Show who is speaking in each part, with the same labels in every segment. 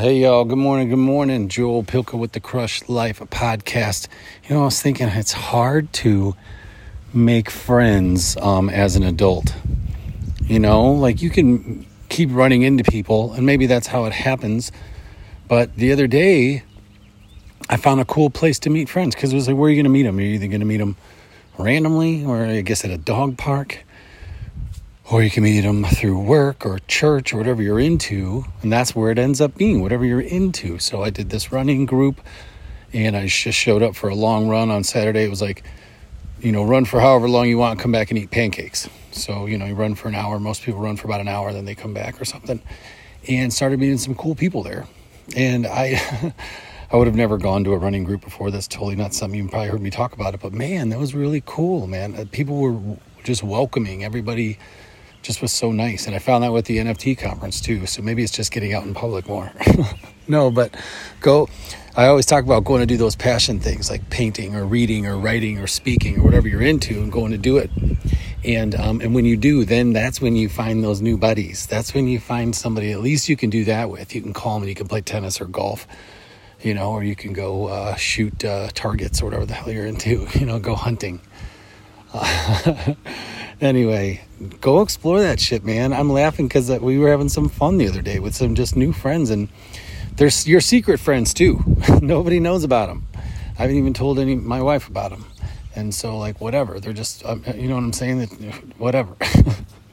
Speaker 1: Hey y'all, good morning, good morning. Joel Pilka with the Crush Life podcast. You know, I was thinking it's hard to make friends um, as an adult. You know, like you can keep running into people, and maybe that's how it happens. But the other day, I found a cool place to meet friends because it was like, where are you going to meet them? You're either going to meet them randomly, or I guess at a dog park, or you can meet them through work or church or whatever you're into and that's where it ends up being whatever you're into so i did this running group and i just showed up for a long run on saturday it was like you know run for however long you want come back and eat pancakes so you know you run for an hour most people run for about an hour then they come back or something and started meeting some cool people there and i I would have never gone to a running group before. That's totally not something you probably heard me talk about it. But man, that was really cool, man. Uh, people were just welcoming. Everybody just was so nice. And I found that with the NFT conference too. So maybe it's just getting out in public more. no, but go. I always talk about going to do those passion things like painting or reading or writing or speaking or whatever you're into and going to do it. And um, and when you do, then that's when you find those new buddies. That's when you find somebody at least you can do that with. You can call them and you can play tennis or golf you know, or you can go uh, shoot uh, targets or whatever the hell you're into, you know, go hunting. Uh, anyway, go explore that shit, man. I'm laughing because we were having some fun the other day with some just new friends, and they're your secret friends too. Nobody knows about them. I haven't even told any my wife about them, and so like whatever. They're just um, you know what I'm saying. That whatever.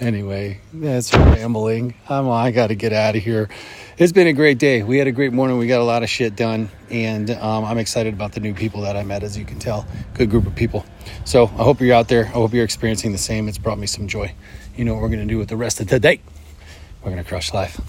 Speaker 1: anyway, that's rambling. I'm, I got to get out of here. It's been a great day. We had a great morning. We got a lot of shit done, and um, I'm excited about the new people that I met. As you can tell, good group of people. So I hope you're out there. I hope you're experiencing the same. It's brought me some joy. You know what we're to do with the rest of the day? We're to crush life.